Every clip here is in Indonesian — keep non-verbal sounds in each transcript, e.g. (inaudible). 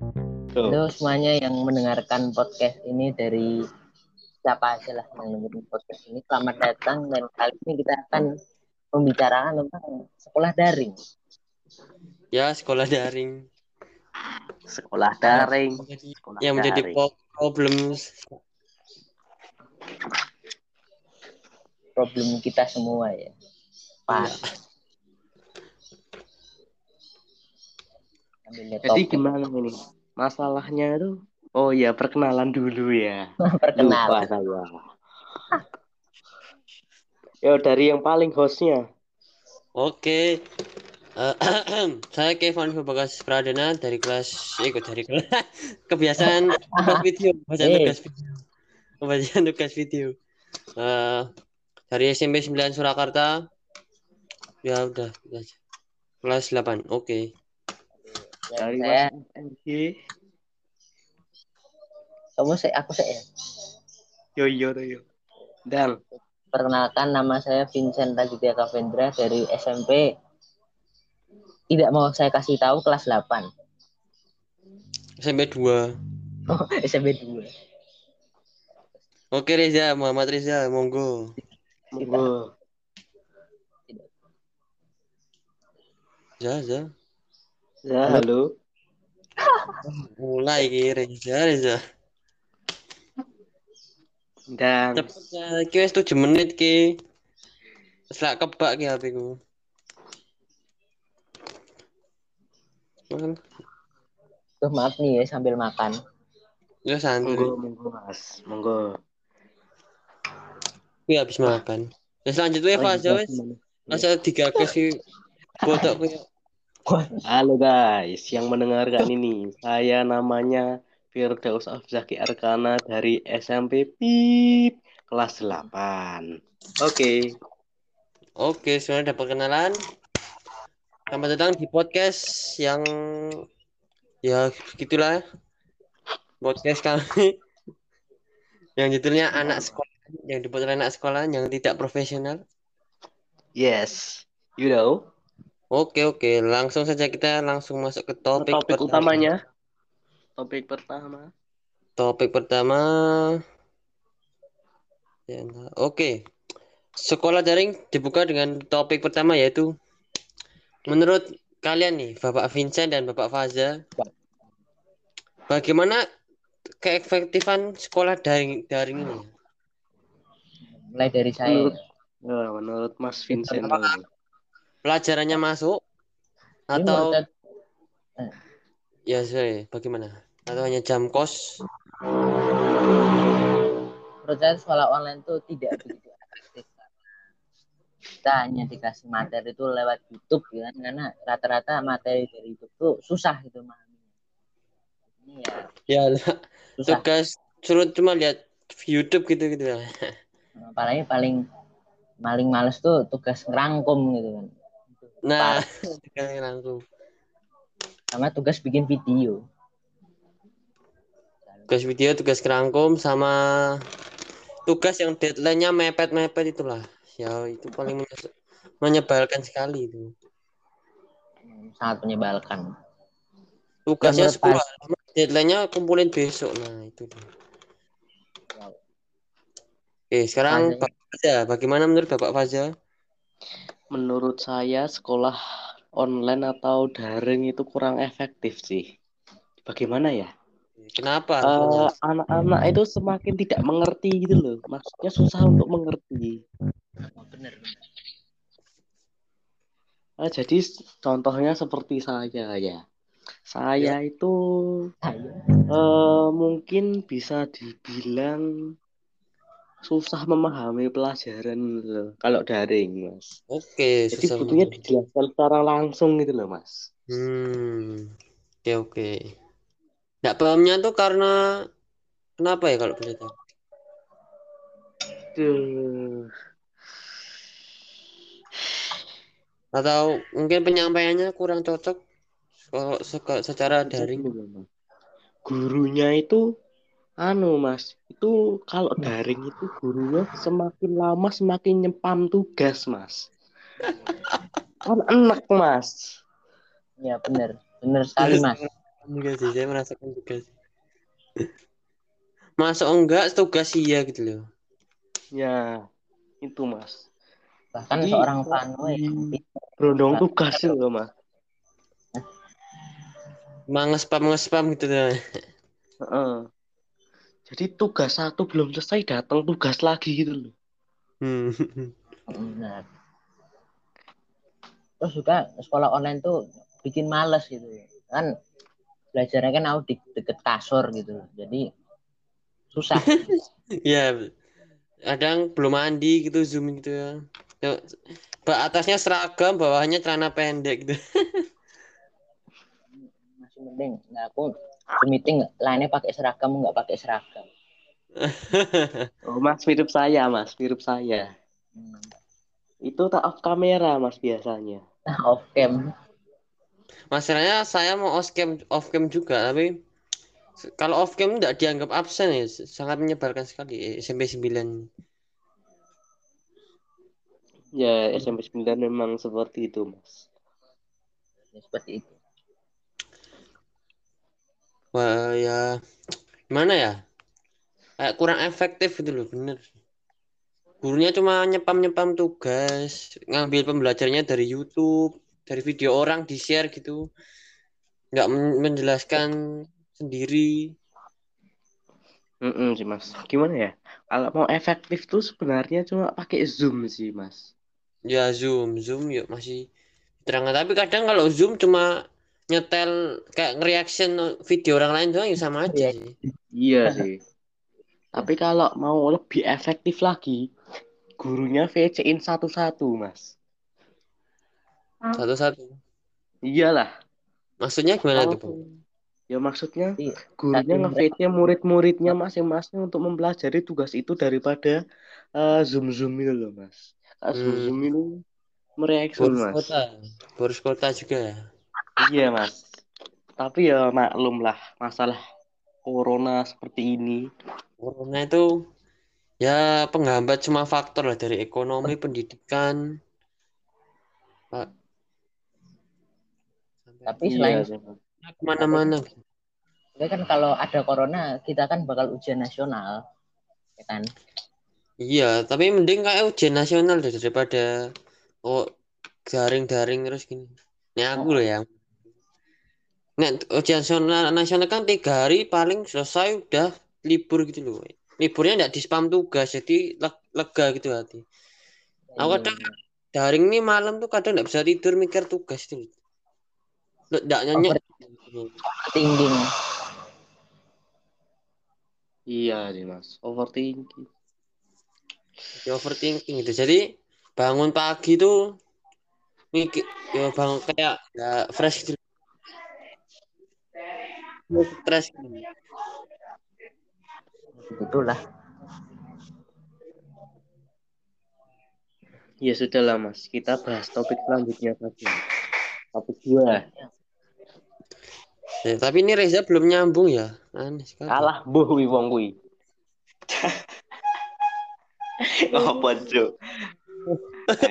Halo semuanya yang mendengarkan podcast ini dari siapa aja lah yang dengerin podcast ini. Selamat datang dan kali ini kita akan membicarakan tentang sekolah daring. Ya, sekolah daring. Sekolah daring. Sekolah yang menjadi daring. po- problem Problem kita semua ya. Jadi gimana ini? Masalahnya itu Oh ya perkenalan dulu ya. (laughs) Lupa perkenalan. saya. Yo dari yang paling hostnya. Oke. Eh, (clears throat) saya Kevin Bagas Pradana dari kelas eh kok dari kelas (laughs) (laughs) kebiasaan tugas video, Eh. tugas video. Bacaan tugas video. Eh, dari SMP 9 Surakarta. Ya udah, udah. Kelas 8. Oke. Ya, Dari saya, Mas MG. kamu saya, aku saya. Yo yo yo. Dan Perkenalkan nama saya Vincent Raditya Kavendra dari SMP. Tidak mau saya kasih tahu kelas 8. SMP 2. Oh, (laughs) SMP 2. Oke Reza, Muhammad Reza, monggo. monggo. Ya, ya. Ya halo. (laughs) Mulai ki Reza, Reza. Dan Cepet ya, ki wis 7 menit ki. Wis lak kebak ki HP ku. Kan, Tuh maaf nih ya sambil makan. Ya santai. monggo monggo Mas. Monggo. Ki habis makan. Ya selanjutnya iya, wis. gimana? Masa digagas ki botok ku. Halo guys, yang mendengarkan ini, saya namanya Firdaus Afzaki Arkana dari SMP PIP kelas 8. Oke, Oke, semuanya udah perkenalan. Selamat datang di podcast yang ya gitulah. Podcast kami yang judulnya anak sekolah yang dibuat oleh anak sekolah yang tidak profesional. yes, you know, Oke oke, langsung saja kita langsung masuk ke topik, topik pertama. utamanya. Topik pertama. Topik pertama. Ya, nah, Oke, sekolah daring dibuka dengan topik pertama yaitu menurut kalian nih, Bapak Vincent dan Bapak Faza, bagaimana keefektifan sekolah daring daring ini? Mulai dari saya. Menurut, ya, menurut Mas Vincent dulu. Pelajarannya masuk Ini atau menurut, ya sorry, bagaimana? Atau hanya jam kos? menurut saya sekolah online tuh tidak begitu efektif. Kita hanya dikasih materi itu lewat YouTube ya kan karena rata-rata materi dari YouTube tuh susah gitu memahaminya. Ini ya Ya, (laughs) susah. tugas suruh cuma lihat YouTube gitu-gitu ya. (laughs) Apalagi paling paling males tuh tugas ngerangkum gitu kan. Nah. Sama tugas bikin video. Tugas video, tugas kerangkum, sama tugas yang deadline-nya mepet-mepet itulah. Ya, itu paling menye- menyebalkan sekali itu. Sangat menyebalkan. Tugasnya 10 halaman, deadline-nya kumpulin besok. Nah, itu. dia. Oke, sekarang. Bapak Faza, bagaimana menurut Bapak Faza? Menurut saya sekolah online atau daring itu kurang efektif sih. Bagaimana ya? Kenapa? Eh, anak-anak itu semakin tidak mengerti gitu loh. Maksudnya susah untuk mengerti. Oh, bener bener. Ah, jadi contohnya seperti saya ya. Saya itu eh, mungkin bisa dibilang susah memahami pelajaran loh kalau daring, Mas. Oke, Jadi butuhnya dijelaskan secara langsung gitu loh, Mas. Hmm, oke oke. Nggak pahamnya tuh karena kenapa ya kalau boleh tahu? Duh. Atau mungkin penyampaiannya kurang cocok kalau secara daring? Gurunya itu anu, Mas. Itu kalau daring itu gurunya semakin lama semakin nyempam tugas, Mas. Kan enak, Mas. Ya bener, bener sekali mas. Enggak sih, saya merasakan juga sih. (laughs) Masuk enggak tugas iya gitu loh. Ya, itu mas. Bahkan Jadi, seorang Vanwe Hmm. Berondong tugas itu loh mas. Emang ngespam ngespam gitu loh. Heeh. Jadi tugas satu belum selesai datang tugas lagi gitu loh. Hmm. Benar. Terus juga sekolah online tuh bikin males gitu. Kan belajarnya kan aku di deket kasur gitu. Jadi susah. (laughs) Iya. Kadang belum mandi gitu zoom gitu ya. Ya, ba- atasnya seragam, bawahnya celana pendek gitu. (laughs) Masih mending. Nah aku meeting lainnya pakai seragam nggak pakai seragam. (laughs) Oh mas mirip saya mas, mirip saya. Hmm. Itu tak off kamera mas biasanya. Nah off cam. Masalahnya saya mau off cam off cam juga, tapi kalau off cam tidak dianggap absen ya, sangat menyebalkan sekali eh, SMP 9. Ya SMP 9 memang seperti itu mas. Ya, seperti itu. Wah, ya gimana ya? Kayak kurang efektif gitu loh, bener. Gurunya cuma nyepam-nyepam tugas, ngambil pembelajarannya dari YouTube, dari video orang di-share gitu. Nggak men- menjelaskan sendiri. Mm-mm sih mas. Gimana ya? Kalau mau efektif tuh sebenarnya cuma pakai zoom sih mas. Ya Zoom, Zoom yuk masih terangkan. Tapi kadang kalau Zoom cuma nyetel kayak nge-reaction video orang lain doang ya sama aja Iya. sih. Iya (laughs) sih. Tapi kalau mau lebih efektif lagi, gurunya VC-in satu-satu mas. Satu-satu. Iyalah. Maksudnya gimana tuh, Bang? Kalau ya maksudnya Jadi, gurunya Saking nge-VC murid-muridnya masing-masing untuk mempelajari tugas itu daripada eh, zoom-zoom itu loh mas. Kalau Hmm. zoom-zoom itu mereaksi mas. kota. Boris kota juga ya. Iya mas. Tapi ya maklum lah masalah corona seperti ini. Corona itu ya penghambat semua faktor lah dari ekonomi, pendidikan. Pak. Tapi selain Iya, ke mana-mana. Tapi kan kalau ada corona kita kan bakal ujian nasional, ya kan? Iya, tapi mending kayak ujian nasional daripada oh daring-daring terus gini. Ini aku loh ya. Nek ujian nasional, nasional kan tiga hari paling selesai udah libur gitu loh. Liburnya nggak di spam tugas, jadi leg- lega gitu hati. Aku Iya, kadang daring nih malam tuh kadang nggak bisa tidur mikir tugas itu. Nggak nyenyak. Tinggi. Iya sih mas. Overthinking. Jadi overthinking gitu. Jadi bangun pagi tuh mikir ya bangun kayak nggak fresh gitu. Stres gitu. Itulah. Ya sudah lah mas. Kita bahas topik selanjutnya saja. Topik dua. Ya, tapi ini Reza belum nyambung ya. Aneh sekali. Kalah buh wi wong kuwi. Apa (laughs) cuk?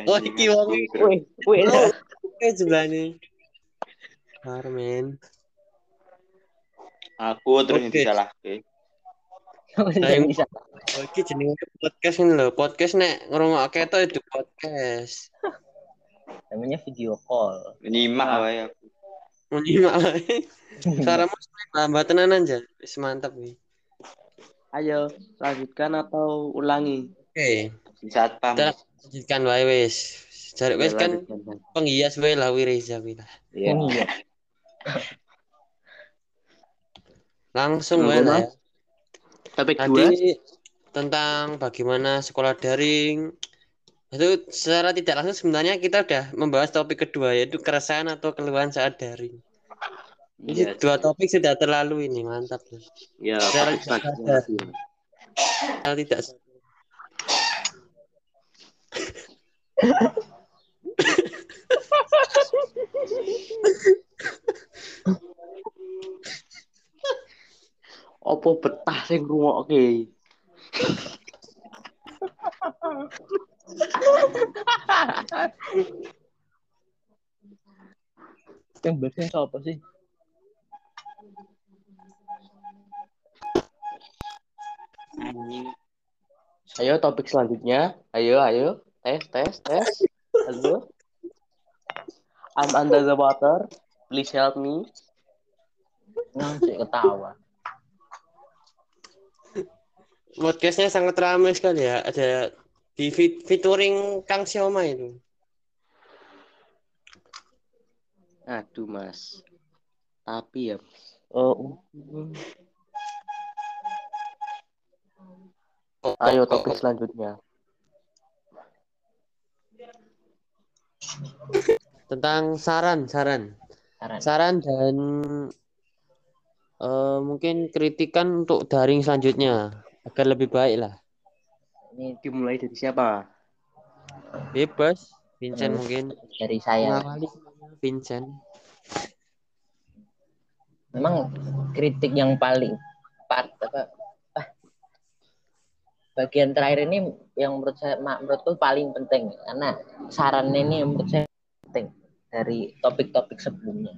Oh, iki wong iki. Wih, wih. Oke sebelah nih. Armen. Aku terus yang Oke. disalahke. Nah, bisa. Oh, iki jenenge podcast ini loh. Podcast nek ngrungokke to itu podcast. Namanya video call. Nyimak wae aku. Menyimak wae. Suaramu lambat tenan aja. Wis mantap nih. Ayo lanjutkan atau ulangi. Oke. Di satpam. Kita lanjutkan wae wis. Jare wis Ya, kan Mas. penghias wae lah wi Reza wi lah. Iya. Langsung Mas. ya. Topik dua. Tadi tentang bagaimana sekolah daring itu secara tidak langsung sebenarnya kita udah membahas topik kedua yaitu keresahan atau keluhan saat daring. Ini Iya, dua topik sudah terlalu ini mantap. ya, Secara tidak sadar. Secara tidak Opo betah sing ngrungokke? Yang biasanya siapa sih? Ayo topik selanjutnya. Ayo, ayo. Tes, tes, tes. Halo. I'm under the water. Please help me. Nang sih ketawa. Podcastnya sangat ramai sekali ya. Ada di fit- featuring Kang Sioma itu. Aduh, Mas. Tapi ya. Oh. Ayo topik selanjutnya. tentang saran, saran, Saran. saran dan eh, mungkin kritikan untuk daring selanjutnya agar lebih baik lah. Ini Dimulai dari siapa? Bebas, Vincent Hmm. mungkin. dari saya. Mengawali Vincent. Memang kritik yang paling part apa ah, bagian terakhir ini yang menurut saya menurutku paling penting karena saran ini menurut saya penting dari topik-topik sebelumnya.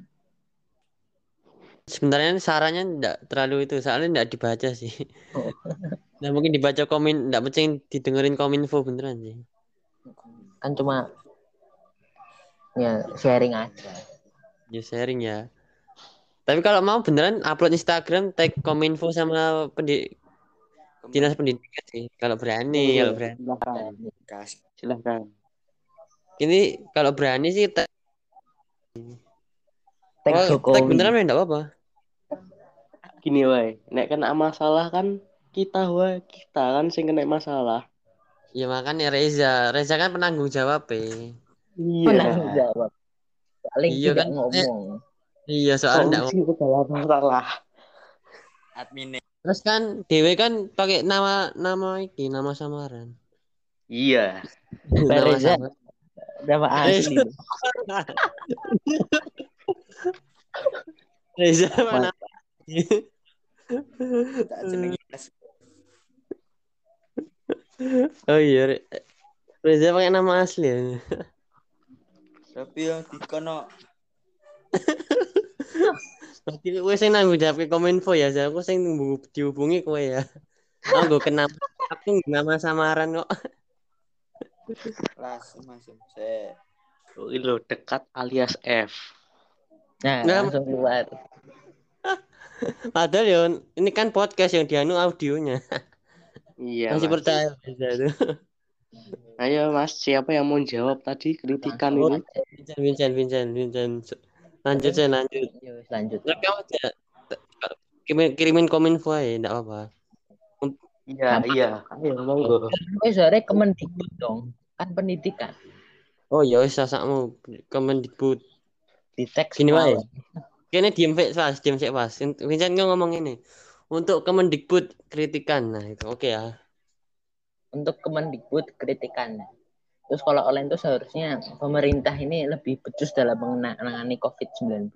Sebenarnya sarannya enggak terlalu itu, soalnya enggak dibaca sih. (laughs) Nah, mungkin dibaca komen, enggak penting didengerin kominfo beneran sih. Kan cuma ya sharing aja. Ya sharing ya. Tapi kalau mau beneran upload Instagram tag kominfo sama pendidik dinas pendidikan sih. Kalau berani, kalau berani. Silahkan. Kas. Silahkan. Ini kalau berani sih tag, Tag oh, tag Jokowi. beneran ya enggak apa-apa. Gini wae, nek kena masalah kan kita wae, kita kan sing kena masalah. Ya makanya Reza, Reza kan penanggung jawab eh. Menanggung jawab. Paling Iya kan, ngomong. Iya soalnya enggak dalam masalah. Admin Terus kan Dewe kan pakai nama nama iki, nama samaran. Iya. nama Reza. samaran. Nama asli. (laughs) Reza mana? oh iya, Re- Reza pakai nama asli ya. Tapi ya dikono Berarti gue sing nanggung jawab ke kominfo ya, saya aku sing nunggu dihubungi kowe ya. Aku gue kenapa aku nama samaran kok. Se. Oh, Ini lo dekat alias F. Nah, Nggak. langsung keluar. (laughs) Padahal ya ini kan podcast yang dianu audionya. Iya. Masih Mas. percaya tuh. (laughs) Ayo Mas, siapa yang mau jawab tadi kritikan Langsung ini? Vincent, Vincent, Vincent, Vincent. Lanjut saya lanjut. Yuk, lanjut. Rekam aja. Kirimin, kirimin kominfo aja, enggak apa-apa. Iya, iya. Ayo monggo. Gue sore Kemendikbud dong. Kan pendidikan. Oh ya wis sasakmu Kemendikbud. Di teks Gini wae. Kene diem sik pas, diem sik pas. Vincent ngomong ini. Untuk Kemendikbud kritikan. Nah, itu oke ya. Untuk Kemendikbud kritikan. Terus kalau online itu seharusnya pemerintah ini lebih becus dalam menangani COVID-19.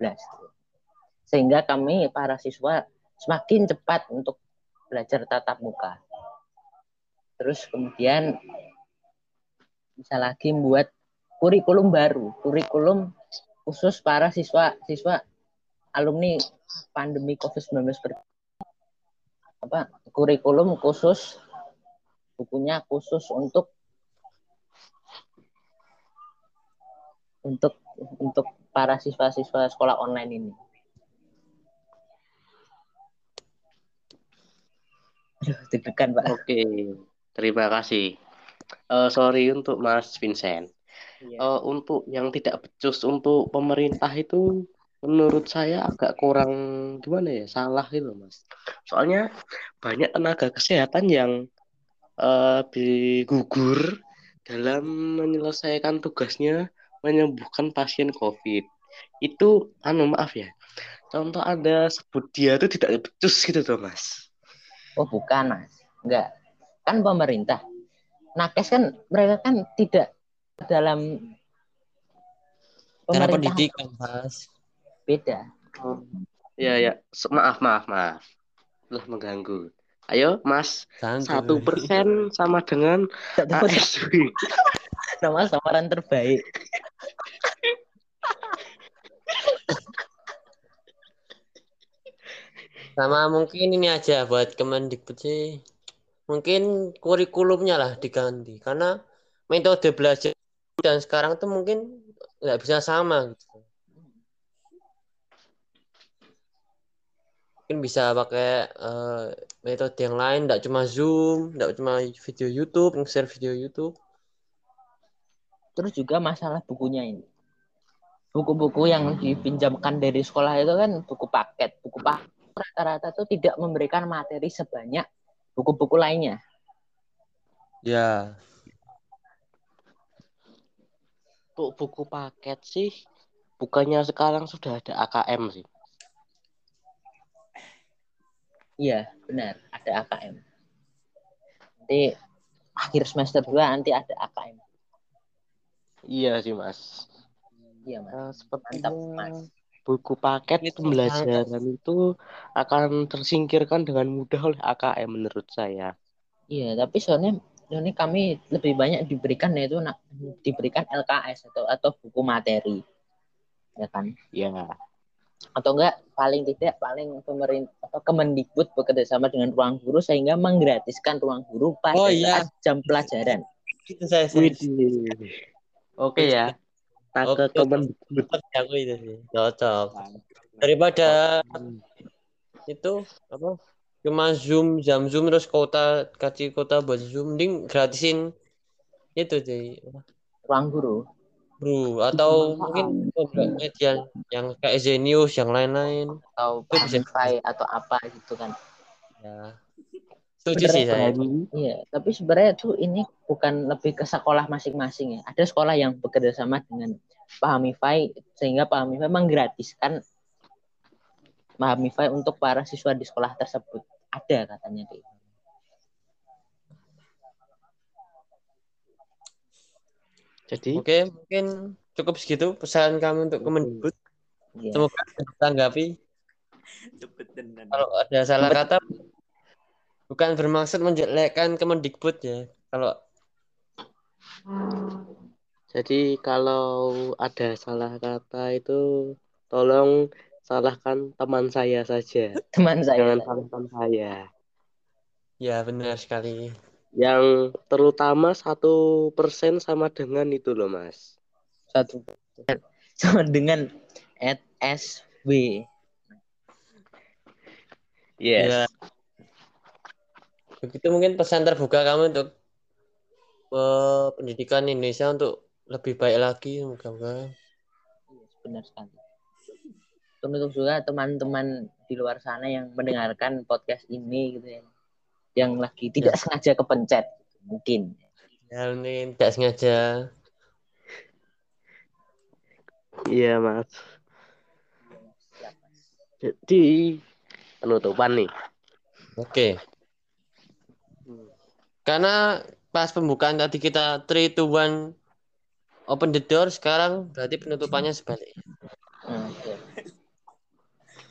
Sehingga kami para siswa semakin cepat untuk belajar tatap muka. Terus kemudian bisa lagi membuat kurikulum baru, kurikulum khusus para siswa siswa alumni pandemi COVID-19 ber- apa kurikulum khusus bukunya khusus untuk untuk untuk para siswa-siswa sekolah online ini. Aduh, Pak. Oke, terima kasih. Eh, sorry untuk Mas Vincent. Iya. Eh, untuk yang tidak becus untuk pemerintah itu menurut saya agak kurang gimana ya salah gitu Mas. Soalnya banyak tenaga kesehatan yang gugur dalam menyelesaikan tugasnya menyembuhkan pasien COVID. Itu anu maaf ya. Contoh ada sebut dia itu tidak becus gitu tuh Mas. Oh, bukan, Mas. Enggak. Kan pemerintah. Nakes kan mereka kan tidak dalam Cara pendidikan, Mas. beda. Ya ya, Se- maaf maaf maaf. Telah mengganggu. Ayo Mas, satu persen sama dengan ASW. (laughs) nama samaran terbaik. Sama mungkin ini aja buat Kemendikbud sih. Mungkin kurikulumnya lah diganti karena metode belajar dan sekarang tuh mungkin nggak bisa sama gitu. Mungkin bisa pakai eh, metode yang lain, nggak cuma Zoom, nggak cuma video YouTube, nge-share video YouTube. Terus juga masalah bukunya ini. Buku-buku yang dipinjamkan dari sekolah itu kan buku paket. Buku paket rata-rata tuh tidak memberikan materi sebanyak buku-buku lainnya. Ya, Untuk buku paket sih, bukannya sekarang sudah ada AKM sih. Iya, benar. Ada AKM. Nanti akhir semester 2 nanti ada AKM. Iya sih, Mas. Iya, Mas. Eh, sepertinya Mantap, Mas. buku paket Itu pembelajaran itu akan tersingkirkan dengan mudah oleh AKM menurut saya. Iya, tapi soalnya ini kami lebih banyak diberikan yaitu nak diberikan LKS atau atau buku materi. Ya kan? Ya, Atau enggak paling tidak paling pemerintah atau Kemendikbud bekerja sama dengan ruang guru sehingga menggratiskan ruang guru pada Oh, iya. saat jam pelajaran. itu saya. Oke ya. Tak ke Oke. Kemendikbud. cocok aku itu sih. Cocok. Daripada itu apa? Cuma Zoom, jam Zoom terus kota kasih kota buat Zoom, mending gratisin itu sih. Ruang guru. Bro, atau mungkin media yang kayak Zenius yang lain-lain. atau. Pamify atau apa gitu kan. Ya. Setuju sih saya. Iya, tapi sebenarnya tuh ini bukan lebih ke sekolah masing-masing ya. Ada sekolah yang bekerja sama dengan Pahamify sehingga Pahamify menggratiskan Pahamify untuk para siswa di sekolah tersebut. Ada katanya kayak gitu. Jadi Oke, mungkin cukup segitu pesan kami untuk Kemendikbud. Iya. Semoga ditanggapi. Kalau ada salah kata bukan bermaksud menjelekkan Kemendikbud ya. Kalau Jadi kalau ada salah kata itu tolong salahkan teman saya saja. Teman saya Jangan salahkan saya. ya benar sekali. Yang terutama satu persen sama dengan itu loh mas. satu sama dengan at. Yes. Ya. Begitu mungkin pesan terbuka kami untuk eh, pendidikan Indonesia untuk lebih baik lagi semoga Yes, benar sekali. Untuk juga teman-teman di luar sana yang mendengarkan podcast ini gitu ya. Yang lagi tidak sengaja kepencet mungkin. ya ini tidak sengaja. Iya mas. Jadi penutupan nih. Oke. Karena pas pembukaan tadi kita 3 to 1 open the door sekarang berarti penutupannya sebalik.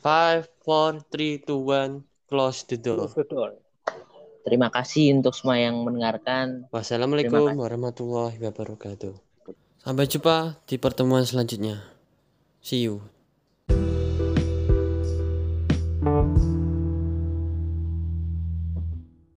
Nah, oke. 5 4 3 2 1 close the door. Terima kasih untuk semua yang mendengarkan. Wassalamualaikum warahmatullahi wabarakatuh. Sampai jumpa di pertemuan selanjutnya. See you.